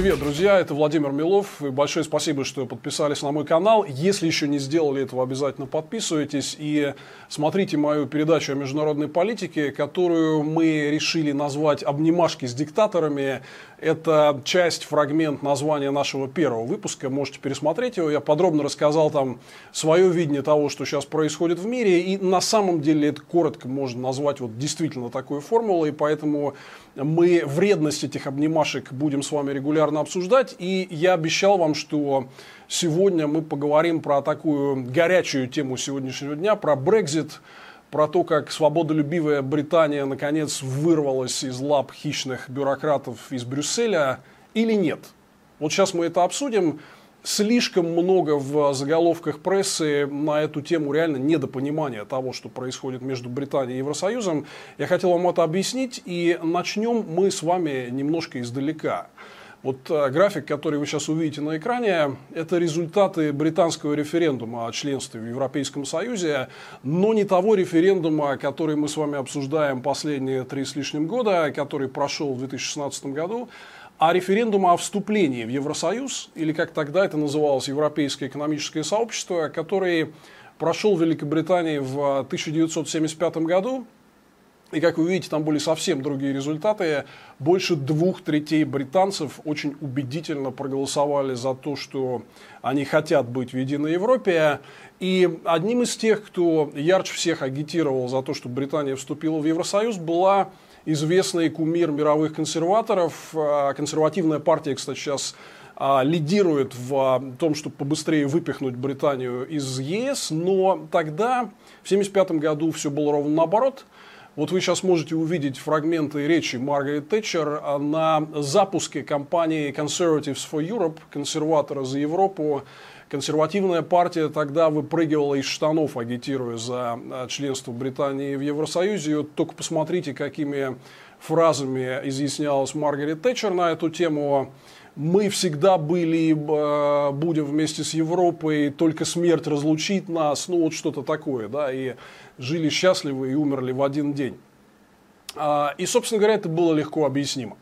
Привет, друзья, это Владимир Милов. И большое спасибо, что подписались на мой канал. Если еще не сделали этого, обязательно подписывайтесь и смотрите мою передачу о международной политике, которую мы решили назвать «Обнимашки с диктаторами». Это часть, фрагмент названия нашего первого выпуска. Можете пересмотреть его. Я подробно рассказал там свое видение того, что сейчас происходит в мире. И на самом деле это коротко можно назвать вот действительно такой формулой. Поэтому мы вредность этих обнимашек будем с вами регулярно обсуждать. И я обещал вам, что сегодня мы поговорим про такую горячую тему сегодняшнего дня, про Брекзит, про то, как свободолюбивая Британия наконец вырвалась из лап хищных бюрократов из Брюсселя или нет. Вот сейчас мы это обсудим слишком много в заголовках прессы на эту тему реально недопонимания того, что происходит между Британией и Евросоюзом. Я хотел вам это объяснить, и начнем мы с вами немножко издалека. Вот э, график, который вы сейчас увидите на экране, это результаты британского референдума о членстве в Европейском Союзе, но не того референдума, который мы с вами обсуждаем последние три с лишним года, который прошел в 2016 году, а референдума о вступлении в Евросоюз, или как тогда это называлось, Европейское экономическое сообщество, который прошел в Великобритании в 1975 году. И как вы видите, там были совсем другие результаты. Больше двух третей британцев очень убедительно проголосовали за то, что они хотят быть в Единой Европе. И одним из тех, кто ярче всех агитировал за то, чтобы Британия вступила в Евросоюз, была известный кумир мировых консерваторов. А, консервативная партия, кстати, сейчас а, лидирует в а, том, чтобы побыстрее выпихнуть Британию из ЕС, но тогда, в 1975 году, все было ровно наоборот. Вот вы сейчас можете увидеть фрагменты речи Маргарет Тэтчер на запуске кампании Conservatives for Europe, консерваторы за Европу, Консервативная партия тогда выпрыгивала из штанов, агитируя за а, членство Британии в Евросоюзе. Вот только посмотрите, какими фразами изъяснялась Маргарет Тэтчер на эту тему. Мы всегда были, а, будем вместе с Европой, только смерть разлучит нас, ну вот что-то такое, да, и жили счастливы и умерли в один день. А, и, собственно говоря, это было легко объяснимо.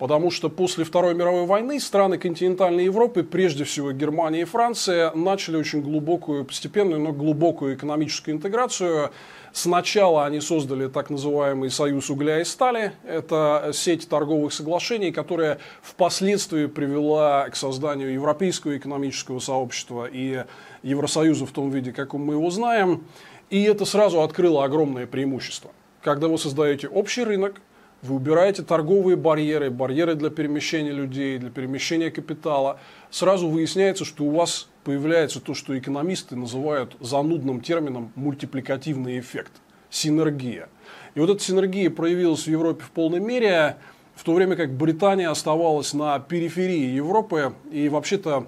Потому что после Второй мировой войны страны континентальной Европы, прежде всего Германия и Франция, начали очень глубокую, постепенную, но глубокую экономическую интеграцию. Сначала они создали так называемый Союз угля и стали. Это сеть торговых соглашений, которая впоследствии привела к созданию Европейского экономического сообщества и Евросоюза в том виде, как мы его знаем. И это сразу открыло огромное преимущество. Когда вы создаете общий рынок, вы убираете торговые барьеры, барьеры для перемещения людей, для перемещения капитала. Сразу выясняется, что у вас появляется то, что экономисты называют занудным термином мультипликативный эффект, синергия. И вот эта синергия проявилась в Европе в полной мере, в то время как Британия оставалась на периферии Европы. И вообще-то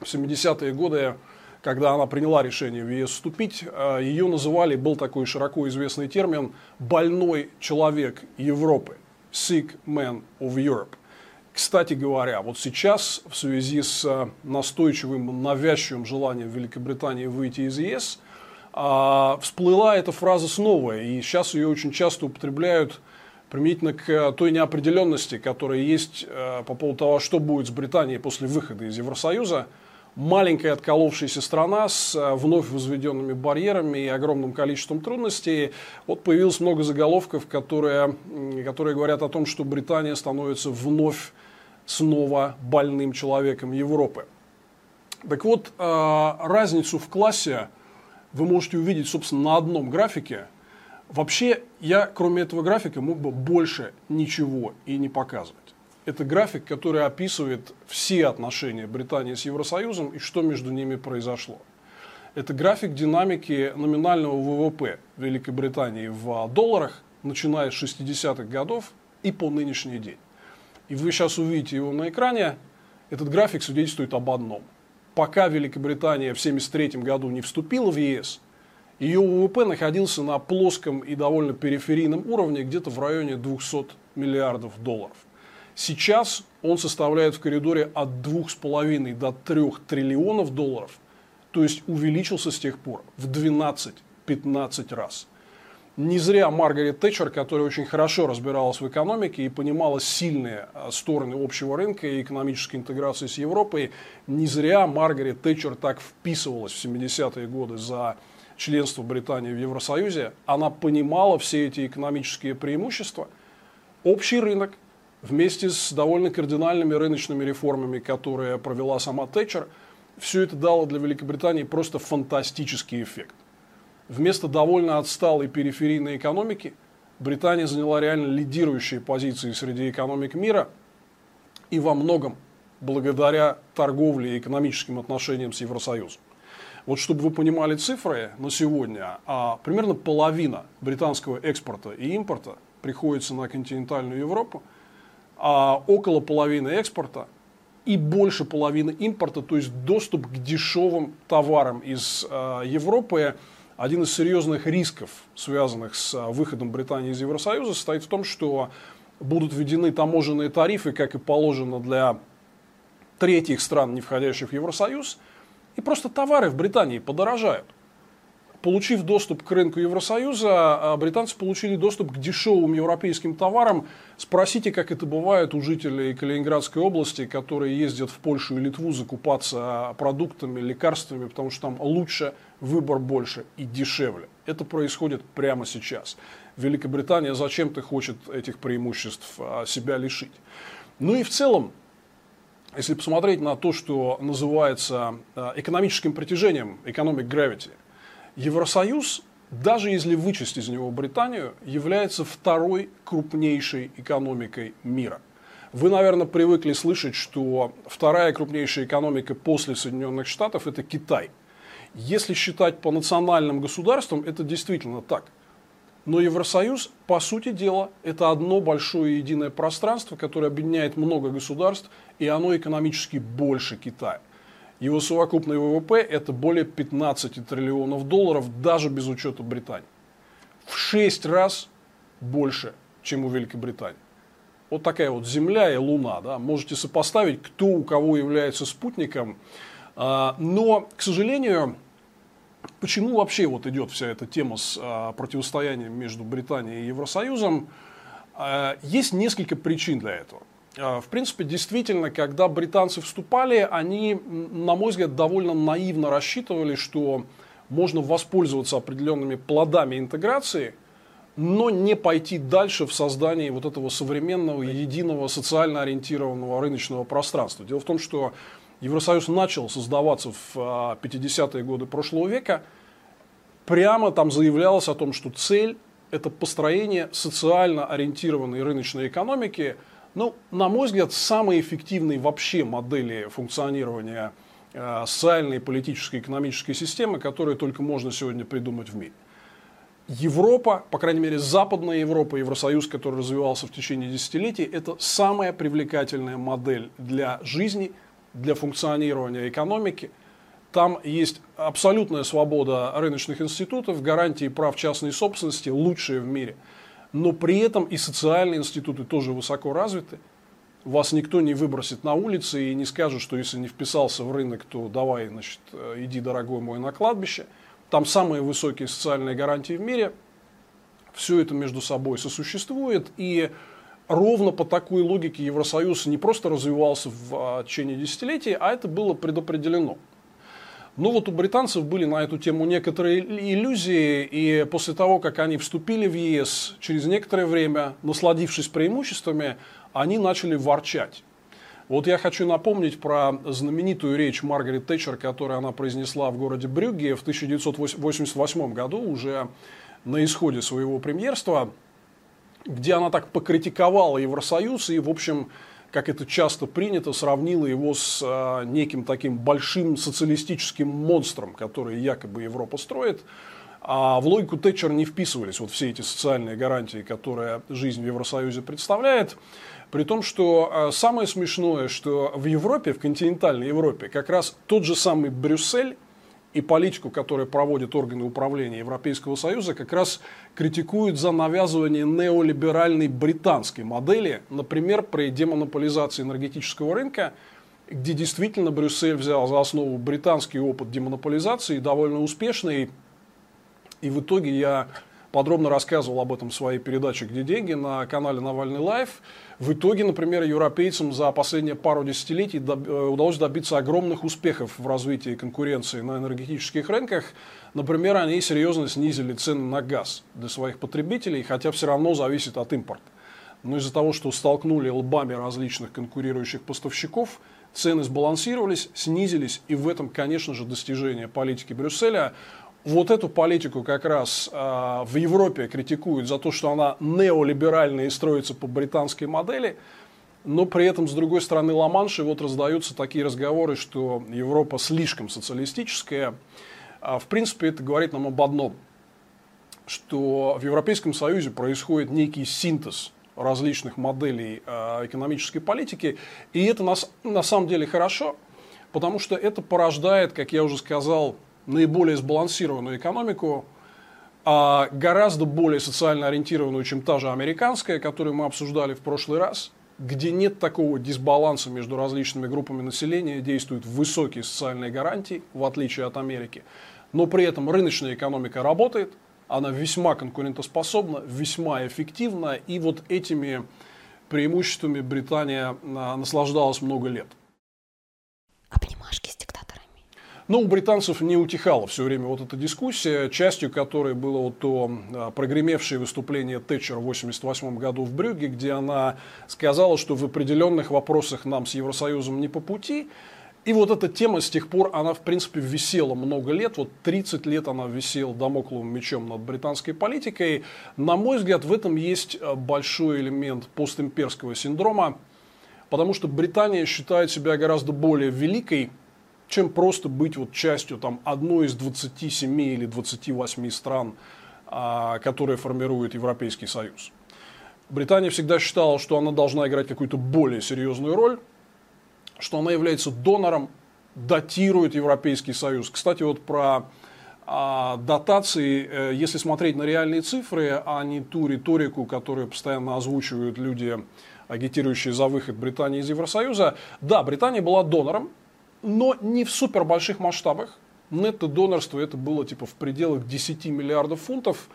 в 70-е годы когда она приняла решение в ЕС вступить, э, ее называли, был такой широко известный термин, больной человек Европы, sick man of Europe. Кстати говоря, вот сейчас в связи с э, настойчивым, навязчивым желанием Великобритании выйти из ЕС, э, всплыла эта фраза снова, и сейчас ее очень часто употребляют применительно к той неопределенности, которая есть по поводу того, что будет с Британией после выхода из Евросоюза – маленькая отколовшаяся страна с э, вновь возведенными барьерами и огромным количеством трудностей. Вот появилось много заголовков, которые, которые говорят о том, что Британия становится вновь снова больным человеком Европы. Так вот, э, разницу в классе вы можете увидеть, собственно, на одном графике. Вообще, я, кроме этого графика, мог бы больше ничего и не показывать. Это график, который описывает все отношения Британии с Евросоюзом и что между ними произошло. Это график динамики номинального ВВП Великобритании в долларах, начиная с 60-х годов и по нынешний день. И вы сейчас увидите его на экране. Этот график свидетельствует об одном. Пока Великобритания в 1973 году не вступила в ЕС, ее ВВП находился на плоском и довольно периферийном уровне, где-то в районе 200 миллиардов долларов. Сейчас он составляет в коридоре от 2,5 до 3 триллионов долларов, то есть увеличился с тех пор в 12-15 раз. Не зря Маргарет Тэтчер, которая очень хорошо разбиралась в экономике и понимала сильные э, стороны общего рынка и экономической интеграции с Европой, не зря Маргарет Тэтчер так вписывалась в 70-е годы за членство Британии в Евросоюзе. Она понимала все эти экономические преимущества. Общий рынок вместе с довольно кардинальными рыночными реформами, которые провела сама Тэтчер, все это дало для Великобритании просто фантастический эффект. Вместо довольно отсталой периферийной экономики Британия заняла реально лидирующие позиции среди экономик мира и во многом благодаря торговле и экономическим отношениям с Евросоюзом. Вот чтобы вы понимали цифры на сегодня, а примерно половина британского экспорта и импорта приходится на континентальную Европу, а около половины экспорта и больше половины импорта, то есть доступ к дешевым товарам из э, Европы один из серьезных рисков, связанных с а, выходом Британии из Евросоюза, состоит в том, что будут введены таможенные тарифы, как и положено для третьих стран, не входящих в Евросоюз, и просто товары в Британии подорожают. Получив доступ к рынку Евросоюза, а, британцы получили доступ к дешевым европейским товарам. Спросите, как это бывает у жителей Калининградской области, которые ездят в Польшу и Литву закупаться продуктами, лекарствами, потому что там лучше, выбор больше и дешевле. Это происходит прямо сейчас. Великобритания зачем-то хочет этих преимуществ а, себя лишить. Ну и в целом, если посмотреть на то, что называется а, экономическим притяжением, economic gravity – Евросоюз, даже если вычесть из него Британию, является второй крупнейшей экономикой мира. Вы, наверное, привыкли слышать, что вторая крупнейшая экономика после Соединенных Штатов – это Китай. Если считать по национальным государствам, это действительно так. Но Евросоюз, по сути дела, это одно большое единое пространство, которое объединяет много государств, и оно экономически больше Китая. Его совокупный ВВП это более 15 триллионов долларов, даже без учета Британии. В 6 раз больше, чем у Великобритании. Вот такая вот Земля и Луна. Да? Можете сопоставить, кто у кого является спутником. А, но, к сожалению, почему вообще вот идет вся эта тема с а, противостоянием между Британией и Евросоюзом? А, есть несколько причин для этого. А, в принципе, действительно, когда британцы вступали, они, на мой взгляд, довольно наивно рассчитывали, что можно воспользоваться определенными плодами интеграции, но не пойти дальше в создании вот этого современного, единого, социально ориентированного рыночного пространства. Дело в том, что Евросоюз начал создаваться в 50-е а, годы прошлого века, прямо там заявлялось о том, что цель – это построение социально ориентированной рыночной экономики – ну, на мой взгляд, самые эффективные вообще модели функционирования э, социальной, политической, экономической системы, которые только можно сегодня придумать в мире. Европа, по крайней мере Западная Европа, Евросоюз, который развивался в течение десятилетий, это самая привлекательная модель для жизни, для функционирования экономики. Там есть абсолютная свобода рыночных институтов, гарантии прав частной собственности, лучшие в мире – но при этом и социальные институты тоже высоко развиты. Вас никто не выбросит на улице и не скажет, что если не вписался в рынок, то давай, значит, э, иди, дорогой мой, на кладбище. Там самые высокие социальные гарантии в мире. Все это между собой сосуществует. И ровно по такой логике Евросоюз не просто развивался в а, течение десятилетий, а это было предопределено. Ну вот у британцев были на эту тему некоторые иллюзии, и после того, как они вступили в ЕС, через некоторое время, насладившись преимуществами, они начали ворчать. Вот я хочу напомнить про знаменитую речь Маргарет Тэтчер, которую она произнесла в городе Брюгге в 1988 году, уже на исходе своего премьерства, где она так покритиковала Евросоюз и, в общем, как это часто принято, сравнила его с а, неким таким большим социалистическим монстром, который якобы Европа строит. А в логику Тэтчер не вписывались вот все эти социальные гарантии, которые жизнь в Евросоюзе представляет. При том, что а, самое смешное, что в Европе, в континентальной Европе, как раз тот же самый Брюссель и политику, которую проводят органы управления Европейского Союза, как раз критикуют за навязывание неолиберальной британской модели, например, при демонополизации энергетического рынка, где действительно Брюссель взял за основу британский опыт демонополизации, довольно успешный, и в итоге я подробно рассказывал об этом в своей передаче «Где деньги» на канале «Навальный лайф». В итоге, например, европейцам за последние пару десятилетий э, удалось добиться огромных успехов в развитии конкуренции на энергетических рынках. Например, они серьезно снизили цены на газ для своих потребителей, хотя все равно зависит от импорта. Но из-за того, что столкнули лбами различных конкурирующих поставщиков, цены сбалансировались, снизились, и в этом, конечно же, достижение политики Брюсселя вот эту политику как раз э, в Европе критикуют за то, что она неолиберальная и строится по британской модели, но при этом, с другой стороны, Ла-Манши вот раздаются такие разговоры, что Европа слишком социалистическая. А, в принципе, это говорит нам об одном, что в Европейском Союзе происходит некий синтез различных моделей э, экономической политики, и это на, на самом деле хорошо, потому что это порождает, как я уже сказал, наиболее сбалансированную экономику, а гораздо более социально ориентированную, чем та же американская, которую мы обсуждали в прошлый раз, где нет такого дисбаланса между различными группами населения, действуют высокие социальные гарантии, в отличие от Америки. Но при этом рыночная экономика работает, она весьма конкурентоспособна, весьма эффективна, и вот этими преимуществами Британия а, наслаждалась много лет. Но у британцев не утихала все время вот эта дискуссия, частью которой было вот то а, прогремевшее выступление Тэтчер в 1988 году в Брюге, где она сказала, что в определенных вопросах нам с Евросоюзом не по пути. И вот эта тема с тех пор, она в принципе висела много лет, вот 30 лет она висела домокловым мечом над британской политикой. На мой взгляд, в этом есть а, большой элемент постимперского синдрома, потому что Британия считает себя гораздо более великой, чем просто быть вот частью там, одной из 27 или 28 стран, а, которые формируют Европейский Союз. Британия всегда считала, что она должна играть какую-то более серьезную роль, что она является донором, датирует Европейский Союз. Кстати, вот про а, дотации, э, если смотреть на реальные цифры, а не ту риторику, которую постоянно озвучивают люди, агитирующие за выход Британии из Евросоюза, да, Британия была донором, но не в супер больших масштабах. Нетто-донорство это было типа в пределах 10 миллиардов фунтов.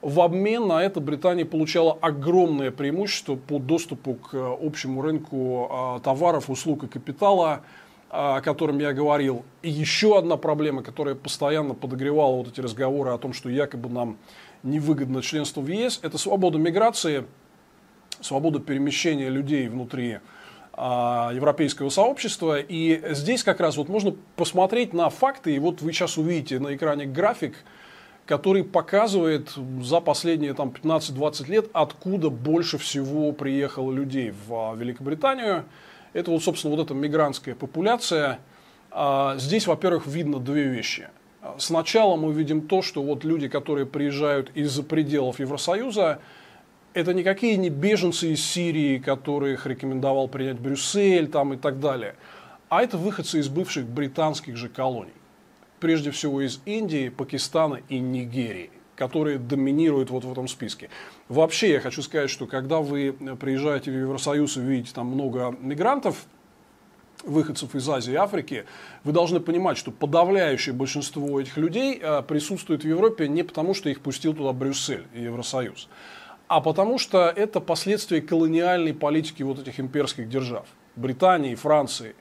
В обмен на это Британия получала огромное преимущество по доступу к общему рынку а, товаров, услуг и капитала, а, о котором я говорил. И еще одна проблема, которая постоянно подогревала вот эти разговоры о том, что якобы нам невыгодно членство в ЕС, это свобода миграции, свобода перемещения людей внутри европейского сообщества. И здесь как раз вот можно посмотреть на факты, и вот вы сейчас увидите на экране график, который показывает за последние там, 15-20 лет, откуда больше всего приехало людей в а, Великобританию. Это вот, собственно, вот эта мигрантская популяция. А, здесь, во-первых, видно две вещи. Сначала мы видим то, что вот люди, которые приезжают из-за пределов Евросоюза, это никакие не беженцы из Сирии, которых рекомендовал принять Брюссель там, и так далее, а это выходцы из бывших британских же колоний. Прежде всего из Индии, Пакистана и Нигерии которые доминируют вот в этом списке. Вообще, я хочу сказать, что когда вы приезжаете в Евросоюз и видите там много мигрантов, выходцев из Азии и Африки, вы должны понимать, что подавляющее большинство этих людей э, присутствует в Европе не потому, что их пустил туда Брюссель и Евросоюз, а потому что это последствия колониальной политики вот этих имперских держав. Британии, Франции.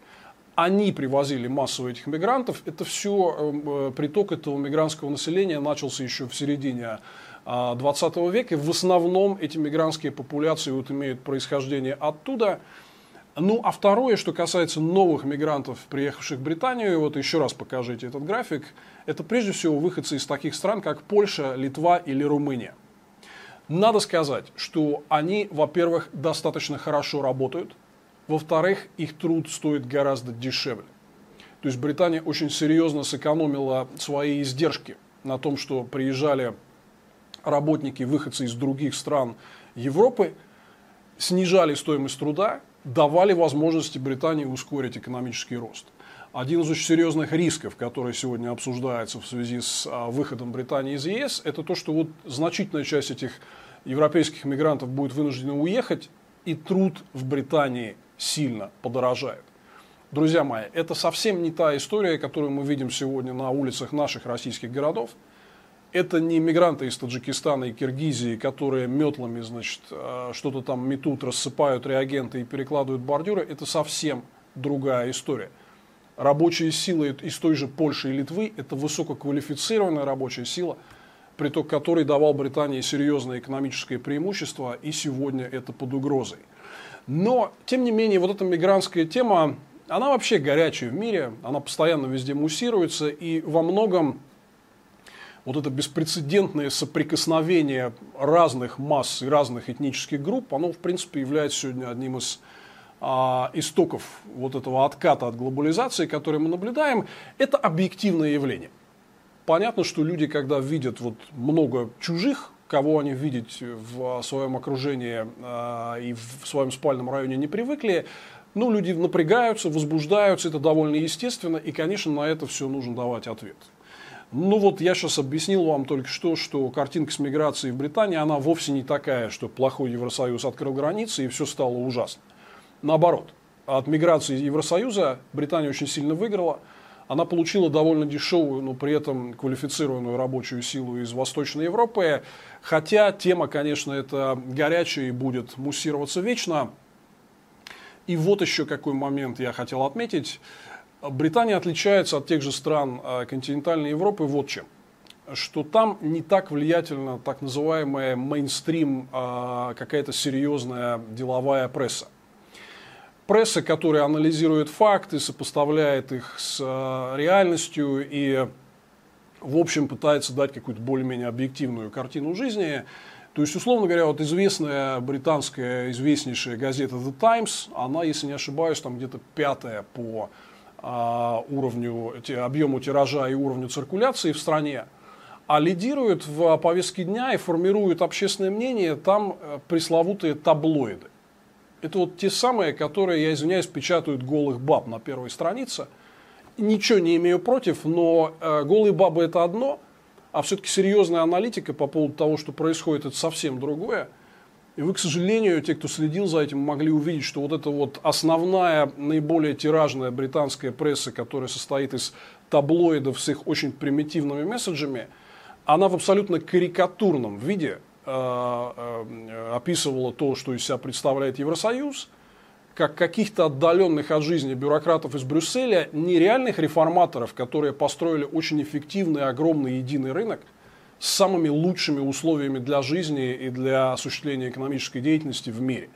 Они привозили массово этих мигрантов. Это все, э, приток этого мигрантского населения начался еще в середине 20 а, века. И в основном эти мигрантские популяции вот имеют происхождение оттуда. Ну, а второе, что касается новых мигрантов, приехавших в Британию, вот еще раз покажите этот график, это прежде всего выходцы из таких стран, как Польша, Литва или Румыния. Надо сказать, что они, во-первых, достаточно хорошо работают, во-вторых, их труд стоит гораздо дешевле. То есть Британия очень серьезно сэкономила свои издержки на том, что приезжали работники, выходцы из других стран Европы, снижали стоимость труда, давали возможности Британии ускорить экономический рост. Один из очень серьезных рисков, который сегодня обсуждается в связи с а, выходом Британии из ЕС, это то, что вот значительная часть этих европейских мигрантов будет вынуждена уехать, и труд в Британии сильно подорожает. Друзья мои, это совсем не та история, которую мы видим сегодня на улицах наших российских городов. Это не мигранты из Таджикистана и Киргизии, которые метлами, значит, э, что-то там метут, рассыпают реагенты и перекладывают бордюры. Это совсем другая история. Рабочие силы из той же Польши и Литвы – это высококвалифицированная рабочая сила, приток которой давал Британии серьезное экономическое преимущество, и сегодня это под угрозой. Но, тем не менее, вот эта мигрантская тема, она вообще горячая в мире, она постоянно везде муссируется, и во многом вот это беспрецедентное соприкосновение разных масс и разных этнических групп, оно, в принципе, является сегодня одним из истоков вот этого отката от глобализации, который мы наблюдаем. Это объективное явление. Понятно, что люди, когда видят вот много чужих, кого они видеть в своем окружении э, и в своем спальном районе не привыкли, ну, люди напрягаются, возбуждаются, это довольно естественно, и, конечно, на это все нужно давать ответ. Ну вот я сейчас объяснил вам только что, что картинка с миграцией в Британии, она вовсе не такая, что плохой Евросоюз открыл границы и все стало ужасно. Наоборот, от миграции Евросоюза Британия очень сильно выиграла – она получила довольно дешевую, но при этом квалифицированную рабочую силу из Восточной Европы. Хотя тема, конечно, это горячая и будет муссироваться вечно. И вот еще какой момент я хотел отметить. Британия отличается от тех же стран э, континентальной Европы вот чем. Что там не так влиятельна так называемая мейнстрим, э, какая-то серьезная деловая пресса пресса, которая анализирует факты, сопоставляет их с э, реальностью и, в общем, пытается дать какую-то более-менее объективную картину жизни. То есть, условно говоря, вот известная британская, известнейшая газета The Times, она, если не ошибаюсь, там где-то пятая по а, уровню, объему тиража и уровню циркуляции в стране, а лидирует в повестке дня и формирует общественное мнение там э, пресловутые таблоиды. Это вот те самые, которые, я извиняюсь, печатают голых баб на первой странице. Ничего не имею против, но э, голые бабы это одно, а все-таки серьезная аналитика по поводу того, что происходит, это совсем другое. И вы, к сожалению, те, кто следил за этим, могли увидеть, что вот эта вот основная, наиболее тиражная британская пресса, которая состоит из таблоидов с их очень примитивными месседжами, она в абсолютно карикатурном виде описывала то, что из себя представляет Евросоюз, как каких-то отдаленных от жизни бюрократов из Брюсселя, нереальных реформаторов, которые построили очень эффективный, огромный единый рынок с самыми лучшими условиями для жизни и для осуществления экономической деятельности в мире.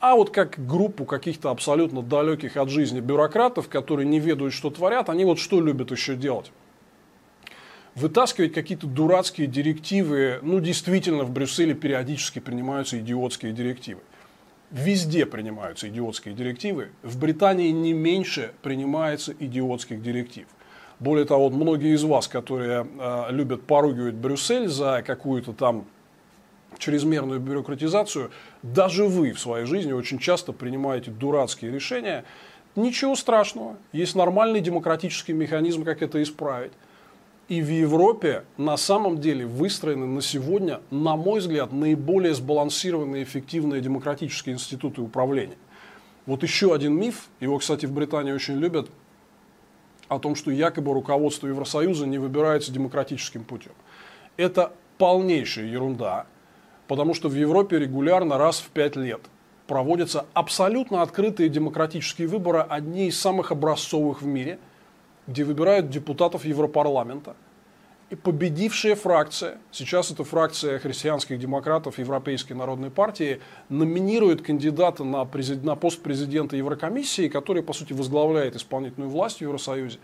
А вот как группу каких-то абсолютно далеких от жизни бюрократов, которые не ведают, что творят, они вот что любят еще делать? Вытаскивать какие-то дурацкие директивы. Ну, действительно, в Брюсселе периодически принимаются идиотские директивы. Везде принимаются идиотские директивы. В Британии не меньше принимается идиотских директив. Более того, вот многие из вас, которые э, любят поругивать Брюссель за какую-то там чрезмерную бюрократизацию, даже вы в своей жизни очень часто принимаете дурацкие решения. Ничего страшного. Есть нормальный демократический механизм, как это исправить. И в Европе на самом деле выстроены на сегодня, на мой взгляд, наиболее сбалансированные эффективные демократические институты управления. Вот еще один миф, его, кстати, в Британии очень любят, о том, что якобы руководство Евросоюза не выбирается демократическим путем. Это полнейшая ерунда, потому что в Европе регулярно раз в пять лет проводятся абсолютно открытые демократические выборы, одни из самых образцовых в мире – где выбирают депутатов Европарламента. Победившая фракция, сейчас это фракция христианских демократов Европейской народной партии, номинирует кандидата на, президент, на пост президента Еврокомиссии, который, по сути, возглавляет исполнительную власть в Евросоюзе.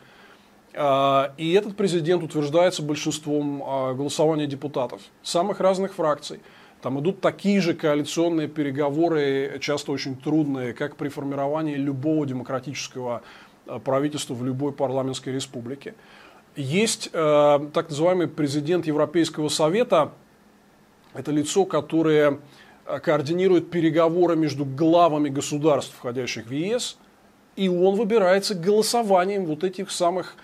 А, и этот президент утверждается большинством а, голосования депутатов самых разных фракций. Там идут такие же коалиционные переговоры, часто очень трудные, как при формировании любого демократического Э, правительству в любой парламентской республике. Есть э, так называемый президент Европейского совета. Это лицо, которое э, координирует переговоры между главами государств, входящих в ЕС, и он выбирается голосованием вот этих самых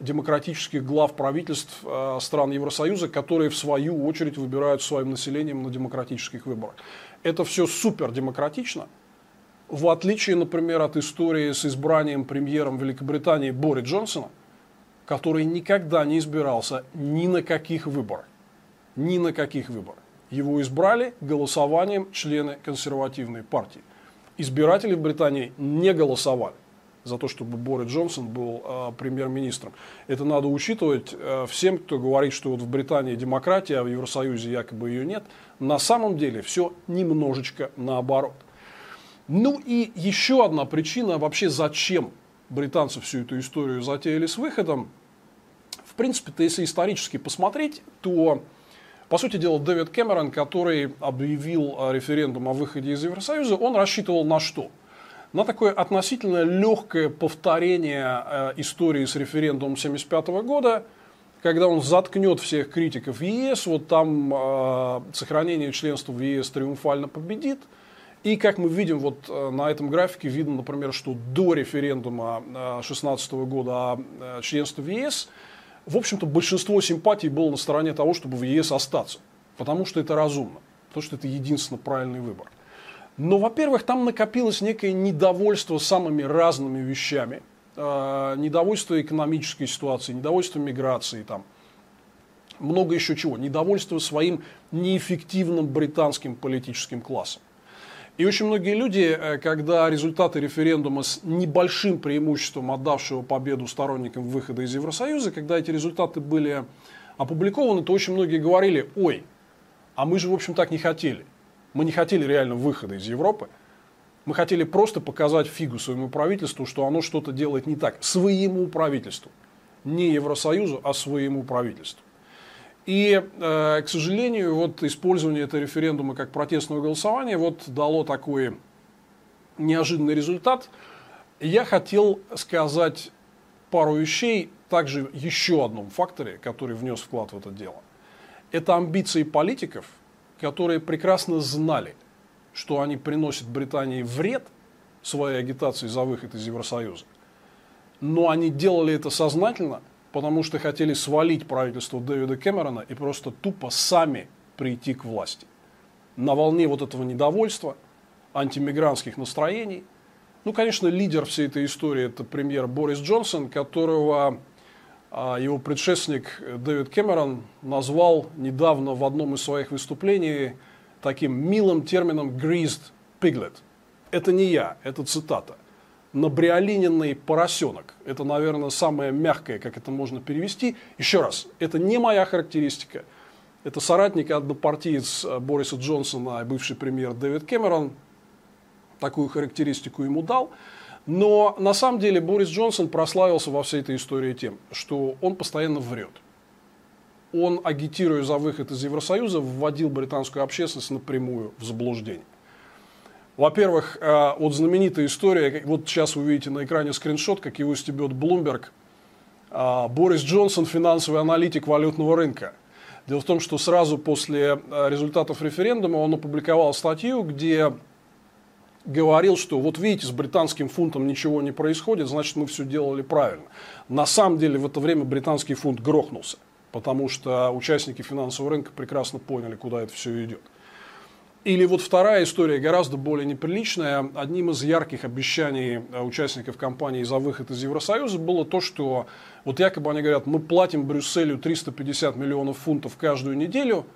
демократических глав правительств э, стран Евросоюза, которые в свою очередь выбирают своим населением на демократических выборах. Это все супер демократично – в отличие, например, от истории с избранием премьером Великобритании Бори Джонсона, который никогда не избирался ни на каких выборах. Ни на каких выборах. Его избрали голосованием члены консервативной партии. Избиратели в Британии не голосовали за то, чтобы Борис Джонсон был э, премьер-министром. Это надо учитывать э, всем, кто говорит, что вот в Британии демократия, а в Евросоюзе якобы ее нет. На самом деле все немножечко наоборот. Ну и еще одна причина вообще, зачем британцы всю эту историю затеяли с выходом. Принципе-то, если исторически посмотреть, то, по сути дела, Дэвид Кэмерон, который объявил референдум о выходе из Евросоюза, он рассчитывал на что? на такое относительно легкое повторение э, истории с референдумом 1975 года, когда он заткнет всех критиков ЕС, вот там э, сохранение членства в ЕС триумфально победит. И как мы видим вот на этом графике, видно, например, что до референдума 2016 года о членстве в ЕС, в общем-то, большинство симпатий было на стороне того, чтобы в ЕС остаться. Потому что это разумно. Потому что это единственно правильный выбор. Но, во-первых, там накопилось некое недовольство самыми разными вещами. Э, недовольство экономической ситуации, недовольство миграции, там, много еще чего. Недовольство своим неэффективным британским политическим классом. И очень многие люди, э, когда результаты референдума с небольшим преимуществом отдавшего победу сторонникам выхода из Евросоюза, когда эти результаты были опубликованы, то очень многие говорили, ой, а мы же, в общем, так не хотели. Мы не хотели реально выхода из Европы. Мы хотели просто показать фигу своему правительству, что оно что-то делает не так. Своему правительству. Не Евросоюзу, а своему правительству. И, э, к сожалению, вот использование этого референдума как протестного голосования вот дало такой неожиданный результат. Я хотел сказать пару вещей, также еще одном факторе, который внес вклад в это дело. Это амбиции политиков – которые прекрасно знали, что они приносят Британии вред своей агитации за выход из Евросоюза. Но они делали это сознательно, потому что хотели свалить правительство Дэвида Кэмерона и просто тупо сами прийти к власти. На волне вот этого недовольства, антимигрантских настроений. Ну, конечно, лидер всей этой истории это премьер Борис Джонсон, которого а его предшественник Дэвид Кэмерон назвал недавно в одном из своих выступлений таким милым термином «greased piglet». Это не я, это цитата. Набриолиненный поросенок. Это, наверное, самое мягкое, как это можно перевести. Еще раз, это не моя характеристика. Это соратник однопартиец Бориса Джонсона, бывший премьер Дэвид Кэмерон, такую характеристику ему дал. Но на самом деле Борис Джонсон прославился во всей этой истории тем, что он постоянно врет. Он, агитируя за выход из Евросоюза, вводил британскую общественность напрямую в заблуждение. Во-первых, э, вот знаменитая история, вот сейчас вы видите на экране скриншот, как его стебет Блумберг. Э, Борис Джонсон, финансовый аналитик валютного рынка. Дело в том, что сразу после э, результатов референдума он опубликовал статью, где говорил, что вот видите, с британским фунтом ничего не происходит, значит мы все делали правильно. На самом деле в это время британский фунт грохнулся, потому что участники финансового рынка прекрасно поняли, куда это все идет. Или вот вторая история, гораздо более неприличная. Одним из ярких обещаний э, участников компании за выход из Евросоюза было то, что вот якобы они говорят, мы платим Брюсселю 350 миллионов фунтов каждую неделю,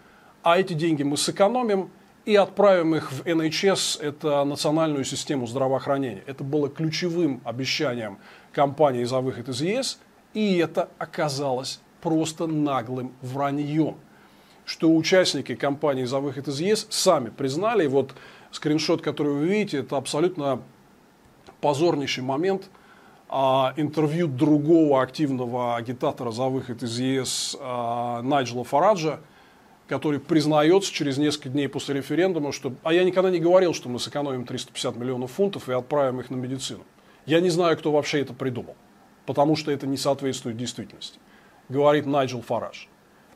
а эти деньги мы сэкономим – и отправим их в NHS, это национальную систему здравоохранения. Это было ключевым обещанием компании за выход из ЕС, и это оказалось просто наглым враньем. Что участники компании за выход из ЕС сами признали, вот скриншот, который вы видите, это абсолютно позорнейший момент а, интервью другого активного агитатора за выход из ЕС а, Найджела Фараджа, который признается через несколько дней после референдума, что «а я никогда не говорил, что мы сэкономим 350 миллионов фунтов и отправим их на медицину». Я не знаю, кто вообще это придумал, потому что это не соответствует действительности, говорит Найджел Фараж.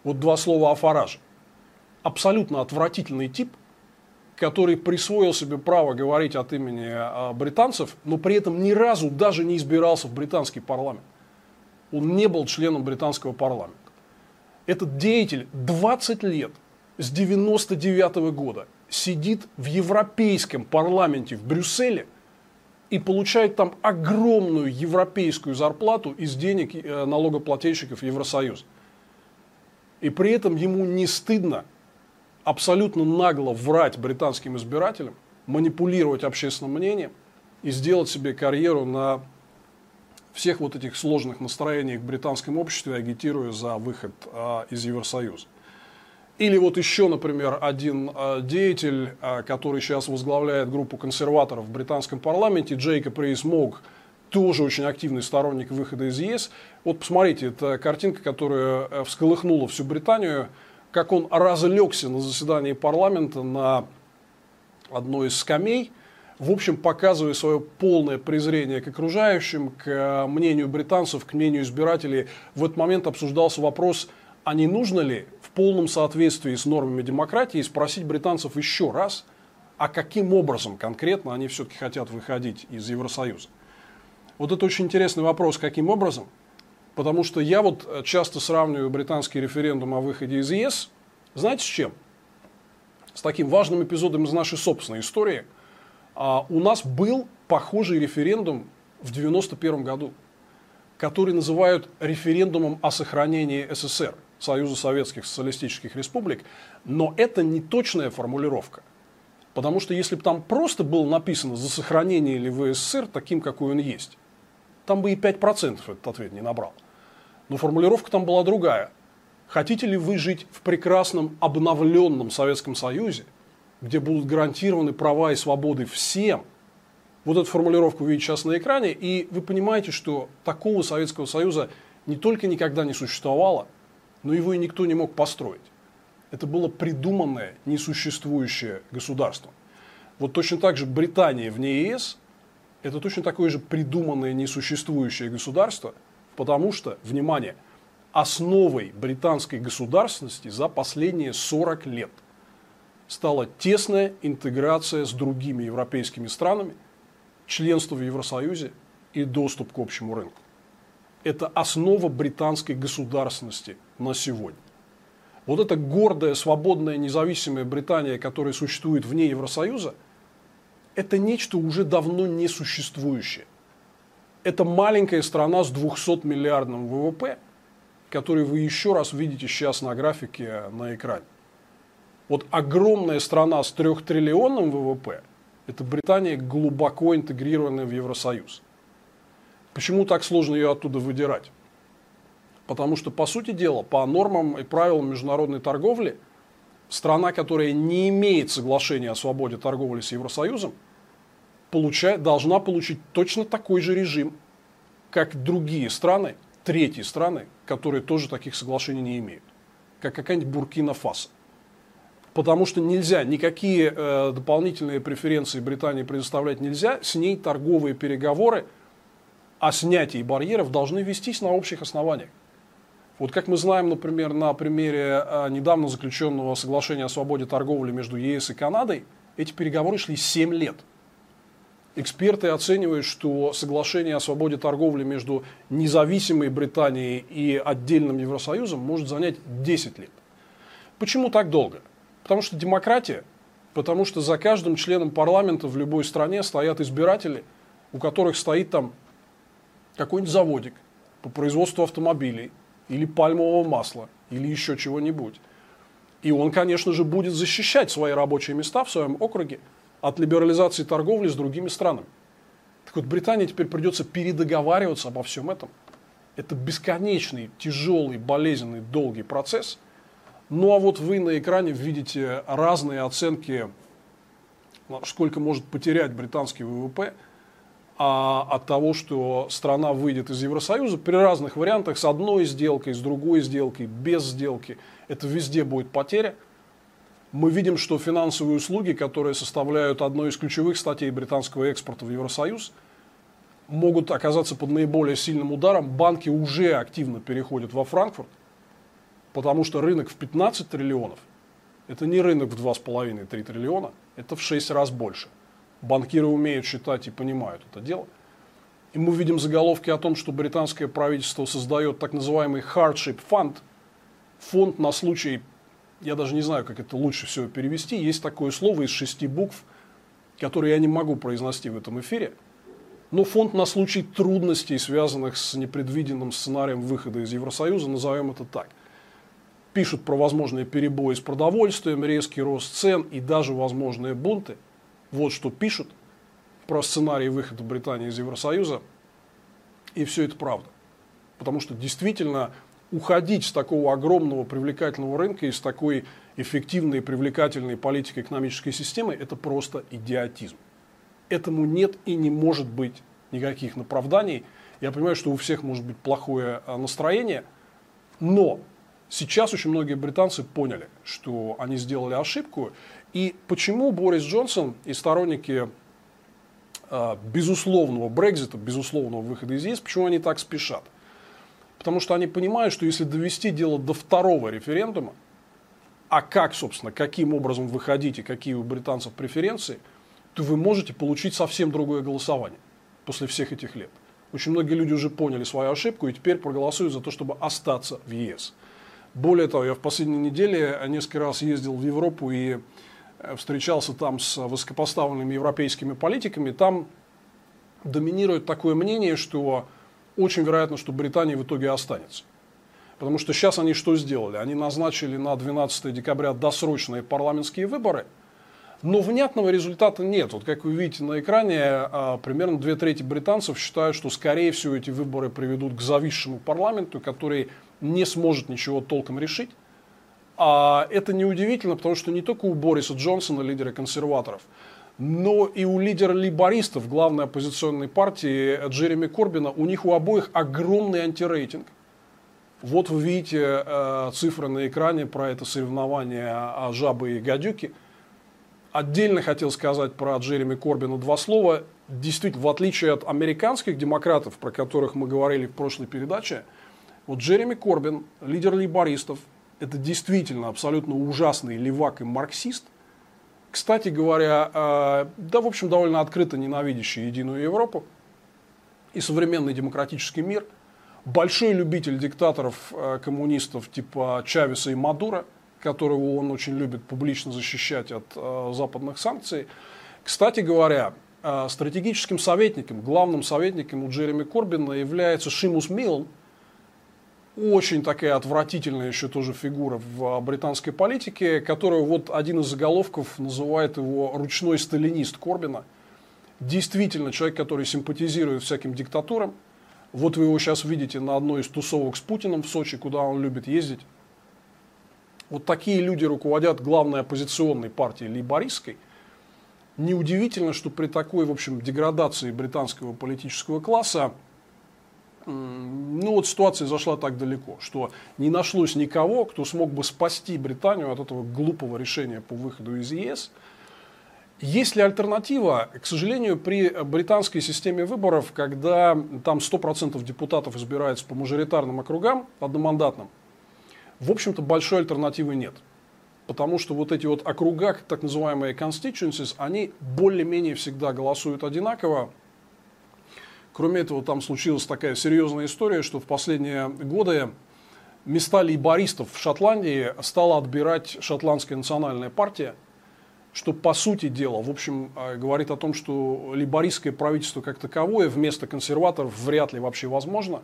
Вот два слова о Фараже. Абсолютно отвратительный тип, который присвоил себе право говорить от имени а, британцев, но при этом ни разу даже не избирался в британский парламент. Он не был членом британского парламента этот деятель 20 лет, с 99 -го года, сидит в Европейском парламенте в Брюсселе и получает там огромную европейскую зарплату из денег э, налогоплательщиков Евросоюза. И при этом ему не стыдно абсолютно нагло врать британским избирателям, манипулировать общественным мнением и сделать себе карьеру на всех вот этих сложных настроениях в британском обществе, агитируя за выход а, из Евросоюза. Или вот еще, например, один а, деятель, а, который сейчас возглавляет группу консерваторов в британском парламенте, Джейкоб Рейс Мог, тоже очень активный сторонник выхода из ЕС. Вот посмотрите, это картинка, которая э, всколыхнула всю Британию, как он разлегся на заседании парламента на одной из скамей, в общем, показывая свое полное презрение к окружающим, к э, мнению британцев, к мнению избирателей. В этот момент обсуждался вопрос, а не нужно ли в полном соответствии с нормами демократии спросить британцев еще раз, а каким образом конкретно они все-таки хотят выходить из Евросоюза. Вот это очень интересный вопрос, каким образом, потому что я вот э, часто сравниваю британский референдум о выходе из ЕС, знаете с чем? С таким важным эпизодом из нашей собственной истории – а, у нас был похожий референдум в 1991 году, который называют референдумом о сохранении СССР, Союза Советских Социалистических Республик, но это не точная формулировка. Потому что если бы там просто было написано за сохранение или ВССР таким, какой он есть, там бы и 5% этот ответ не набрал. Но формулировка там была другая. Хотите ли вы жить в прекрасном обновленном Советском Союзе – где будут гарантированы права и свободы всем. Вот эту формулировку видите сейчас на экране, и вы понимаете, что такого Советского Союза не только никогда не существовало, но его и никто не мог построить. Это было придуманное, несуществующее государство. Вот точно так же Британия вне ЕС – это точно такое же придуманное, несуществующее государство, потому что, внимание, основой британской государственности за последние 40 лет – стала тесная интеграция с другими европейскими странами, членство в Евросоюзе и доступ к общему рынку. Это основа британской государственности на сегодня. Вот эта гордая, свободная, независимая Британия, которая существует вне Евросоюза, это нечто уже давно не существующее. Это маленькая страна с 200 миллиардным ВВП, который вы еще раз видите сейчас на графике на экране. Вот огромная страна с трехтриллионным ВВП, это Британия глубоко интегрированная в Евросоюз. Почему так сложно ее оттуда выдирать? Потому что, по сути дела, по нормам и правилам международной торговли, страна, которая не имеет соглашения о свободе торговли с Евросоюзом, получает, должна получить точно такой же режим, как другие страны, третьи страны, которые тоже таких соглашений не имеют, как какая-нибудь Буркина-Фасо потому что нельзя, никакие э, дополнительные преференции Британии предоставлять нельзя, с ней торговые переговоры о снятии барьеров должны вестись на общих основаниях. Вот как мы знаем, например, на примере э, недавно заключенного соглашения о свободе торговли между ЕС и Канадой, эти переговоры шли 7 лет. Эксперты оценивают, что соглашение о свободе торговли между независимой Британией и отдельным Евросоюзом может занять 10 лет. Почему так долго? Потому что демократия, потому что за каждым членом парламента в любой стране стоят избиратели, у которых стоит там какой-нибудь заводик по производству автомобилей или пальмового масла или еще чего-нибудь. И он, конечно же, будет защищать свои рабочие места в своем округе от либерализации торговли с другими странами. Так вот, Британии теперь придется передоговариваться обо всем этом. Это бесконечный, тяжелый, болезненный, долгий процесс – ну а вот вы на экране видите разные оценки, сколько может потерять британский ВВП а, от того, что страна выйдет из Евросоюза при разных вариантах, с одной сделкой, с другой сделкой, без сделки. Это везде будет потеря. Мы видим, что финансовые услуги, которые составляют одну из ключевых статей британского экспорта в Евросоюз, могут оказаться под наиболее сильным ударом. Банки уже активно переходят во Франкфурт потому что рынок в 15 триллионов – это не рынок в 2,5-3 триллиона, это в 6 раз больше. Банкиры умеют считать и понимают это дело. И мы видим заголовки о том, что британское правительство создает так называемый hardship fund, фонд на случай, я даже не знаю, как это лучше всего перевести, есть такое слово из шести букв, которое я не могу произнести в этом эфире, Но фонд на случай трудностей, связанных с непредвиденным сценарием выхода из Евросоюза, назовем это так. Пишут про возможные перебои с продовольствием, резкий рост цен и даже возможные бунты. Вот что пишут про сценарий выхода Британии из Евросоюза. И все это правда. Потому что действительно уходить с такого огромного привлекательного рынка и с такой эффективной и привлекательной политикой экономической системы – это просто идиотизм. Этому нет и не может быть никаких оправданий. Я понимаю, что у всех может быть плохое а, настроение, но сейчас очень многие британцы поняли, что они сделали ошибку. И почему Борис Джонсон и сторонники а, безусловного Брекзита, безусловного выхода из ЕС, почему они так спешат? Потому что они понимают, что если довести дело до второго референдума, а как, собственно, каким образом выходить и какие у британцев преференции, то вы можете получить совсем другое голосование после всех этих лет. Очень многие люди уже поняли свою ошибку и теперь проголосуют за то, чтобы остаться в ЕС. Более того, я в последние недели несколько раз ездил в Европу и э, встречался там с высокопоставленными европейскими политиками. Там доминирует такое мнение, что очень вероятно, что Британия в итоге останется. Потому что сейчас они что сделали? Они назначили на 12 декабря досрочные парламентские выборы, но внятного результата нет. Вот как вы видите на экране, а, примерно две трети британцев считают, что скорее всего эти выборы приведут к зависшему парламенту, который не сможет ничего толком решить. А это неудивительно, потому что не только у Бориса Джонсона, лидера консерваторов, но и у лидера либористов, главной оппозиционной партии Джереми Корбина, у них у обоих огромный антирейтинг. Вот вы видите э, цифры на экране про это соревнование о жабы и гадюки. Отдельно хотел сказать про Джереми Корбина два слова. Действительно, в отличие от американских демократов, про которых мы говорили в прошлой передаче, вот Джереми Корбин, лидер либористов, это действительно абсолютно ужасный левак и марксист – кстати говоря, э, да, в общем, довольно открыто ненавидящий единую Европу и современный демократический мир, большой любитель диктаторов, э, коммунистов типа Чавеса и Мадура, которого он очень любит публично защищать от э, западных санкций. Кстати говоря, стратегическим советником, главным советником у Джереми Корбина является Шимус Милн, очень такая отвратительная еще тоже фигура в британской политике, которую вот один из заголовков называет его ручной сталинист Корбина. Действительно, человек, который симпатизирует всяким диктатурам. Вот вы его сейчас видите на одной из тусовок с Путиным в Сочи, куда он любит ездить. Вот такие люди руководят главной оппозиционной партией лейбористской. Неудивительно, что при такой, в общем, деградации британского политического класса ну вот ситуация зашла так далеко, что не нашлось никого, кто смог бы спасти Британию от этого глупого решения по выходу из ЕС. Есть ли альтернатива? К сожалению, при британской системе выборов, когда там 100% депутатов избираются по мажоритарным округам, одномандатным, в общем-то большой альтернативы нет. Потому что вот эти вот округа, так называемые constituencies, они более-менее всегда голосуют одинаково, Кроме этого, там случилась такая серьезная история, что в последние годы места лейбористов в Шотландии стала отбирать шотландская национальная партия, что по сути дела, в общем, э, говорит о том, что лейбористское правительство как таковое вместо консерваторов вряд ли вообще возможно.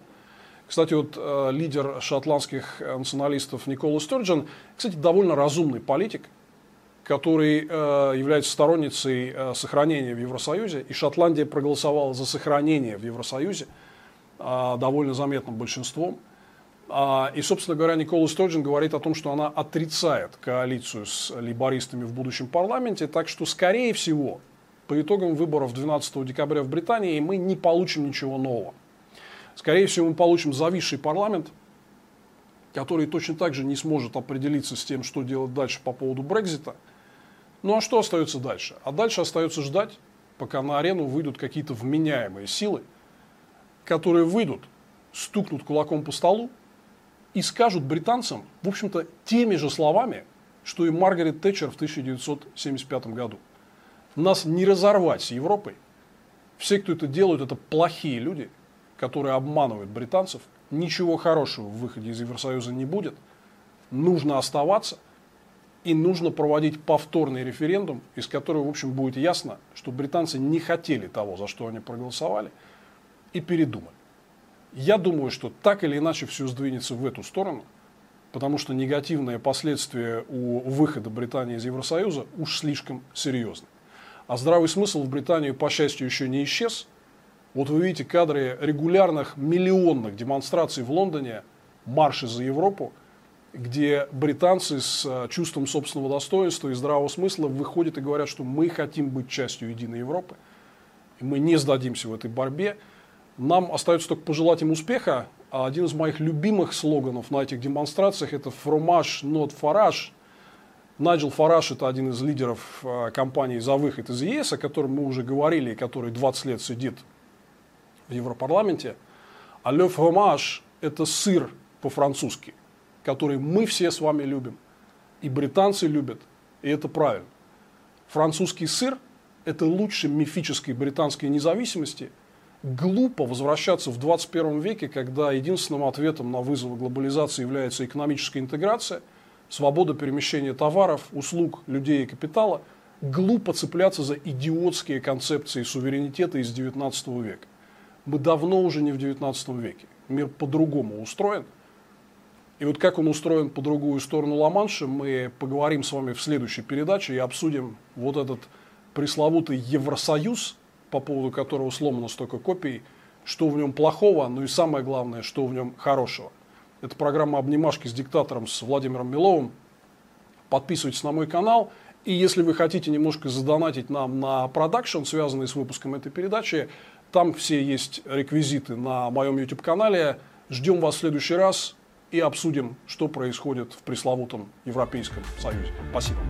Кстати, вот э, лидер шотландских националистов Никола Стерджин, кстати, довольно разумный политик, который э, является сторонницей э, сохранения в Евросоюзе, и Шотландия проголосовала за сохранение в Евросоюзе э, довольно заметным большинством. Э, и, собственно говоря, Никола Стоджин говорит о том, что она отрицает коалицию с лейбористами в будущем парламенте, так что, скорее всего, по итогам выборов 12 декабря в Британии мы не получим ничего нового. Скорее всего, мы получим зависший парламент, который точно так же не сможет определиться с тем, что делать дальше по поводу Брекзита – ну а что остается дальше? А дальше остается ждать, пока на арену выйдут какие-то вменяемые силы, которые выйдут, стукнут кулаком по столу и скажут британцам, в общем-то, теми же словами, что и Маргарет Тэтчер в 1975 году. Нас не разорвать с Европой. Все, кто это делают, это плохие люди, которые обманывают британцев. Ничего хорошего в выходе из Евросоюза не будет. Нужно оставаться – И нужно проводить повторный референдум, из которого, в общем, будет ясно, что британцы не хотели того, за что они проголосовали, и передумали. Я думаю, что так или иначе все сдвинется в эту сторону, потому что негативные последствия у выхода Британии из Евросоюза уж слишком серьезны. А здравый смысл в Британии, по счастью, еще не исчез. Вот вы видите кадры регулярных миллионных демонстраций в Лондоне, марши за Европу – где британцы с э, чувством собственного достоинства и здравого смысла выходят и говорят, что мы хотим быть частью единой Европы, и мы не сдадимся в этой борьбе. Нам остается только пожелать им успеха. А один из моих любимых слоганов на этих демонстрациях это «Фромаж, not Farage». Найджел Фараш – это один из лидеров э, компании «За выход из ЕС», о котором мы уже говорили, и который 20 лет сидит в Европарламенте. А «Le fromage» – это сыр по-французски – который мы все с вами любим. И британцы любят, и это правильно. Французский сыр – это лучше мифической британской независимости. Глупо возвращаться в 21 веке, когда единственным ответом на вызовы глобализации является экономическая интеграция, свобода перемещения товаров, услуг, людей и капитала. Глупо цепляться за идиотские концепции суверенитета из 19 века. Мы давно уже не в 19 веке. Мир по-другому устроен – и вот как он устроен по другую сторону Ла-Манша, мы поговорим с вами в следующей передаче и обсудим вот этот пресловутый Евросоюз, по поводу которого сломано столько копий, что в нем плохого, ну и самое главное, что в нем хорошего. Это программа «Обнимашки с диктатором» с Владимиром Миловым. Подписывайтесь на мой канал. И если вы хотите немножко задонатить нам на продакшн, связанный с выпуском этой передачи, там все есть реквизиты на моем YouTube-канале. Ждем вас в следующий раз и обсудим, что происходит в пресловутом Европейском Союзе. Спасибо.